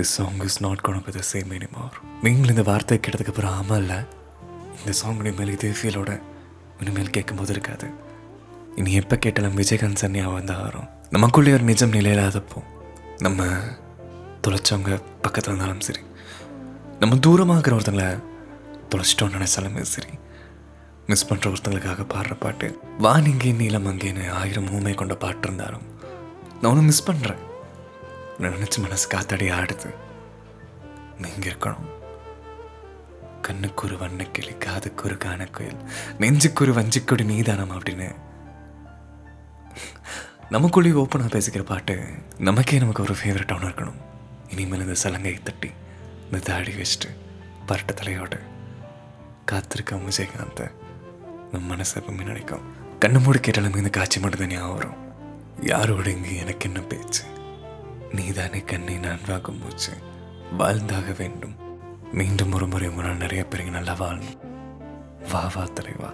This song is not gonna be the same anymore நீங்கள் இந்த வார்த்தை கேட்டதுக்கப்புறம் ஆமாம் இல்லை? இந்த சாங் இனிமேல் இதே ஃபீலோட இனிமேல் கேட்கும்போது இருக்காது. இனி எப்போ கேட்டாலும் விஜயகாந்த் சன்னியாக ஞாபகம் தான் வரும் நமக்குள்ளே ஒரு நிஜம் நிலையில்லாதப்போ நம்ம தொலைச்சவங்க பக்கத்தில் இருந்தாலும் சரி நம்ம தூரமாக இருக்கிற ஒருத்தங்கள தொலைச்சிட்டோம்னு நினைச்சாலுமே சரி மிஸ் பண்ணுற ஒருத்தங்களுக்காக பாடுற பாட்டு வா நீங்கே நீளம் அங்கேன்னு ஆயிரம் ஊமை கொண்ட பாட்டு இருந்தாலும் நான் ஒன்று மிஸ் பண்ணுறேன் நினச்சி மனசு காத்தாடி ஆடுது. நீங்கள் இருக்கணும். கண்ணுக்கு ஒரு வண்ணக்கிளி காதுக்கு ஒரு காணக்குயில் நெஞ்சுக்கு ஒரு வஞ்சிக்கொடி நீதானம் அப்படின்னு. நமக்குள்ளேயே ஓப்பனாக பேசிக்கிற பாட்டு நமக்கே நமக்கு ஒரு ஃபேவரட்டான இருக்கணும். இனிமேல் இந்த சலங்கை தட்டி இந்த தாடி வச்சுட்டு பரட்ட தலையோட காத்திருக்க விஜயகாந்தை நம்ம மனசை எப்பவுமே நினைக்கும் கண்ணு மூடி கேட்டாலும் இந்த காட்சி மட்டும் தான் ஞாபகம் வரும். யாரோட இங்கே எனக்கு என்ன பேச்சு? நீதானே கண்ணை நன்றாகும் போச்சு மூச்சு. வாழ்ந்தாக வேண்டும். மீண்டும் ஒரு முறை உங்களால் நிறைய பேருக்கு நல்லா வாழணும். வா வா தலைவா.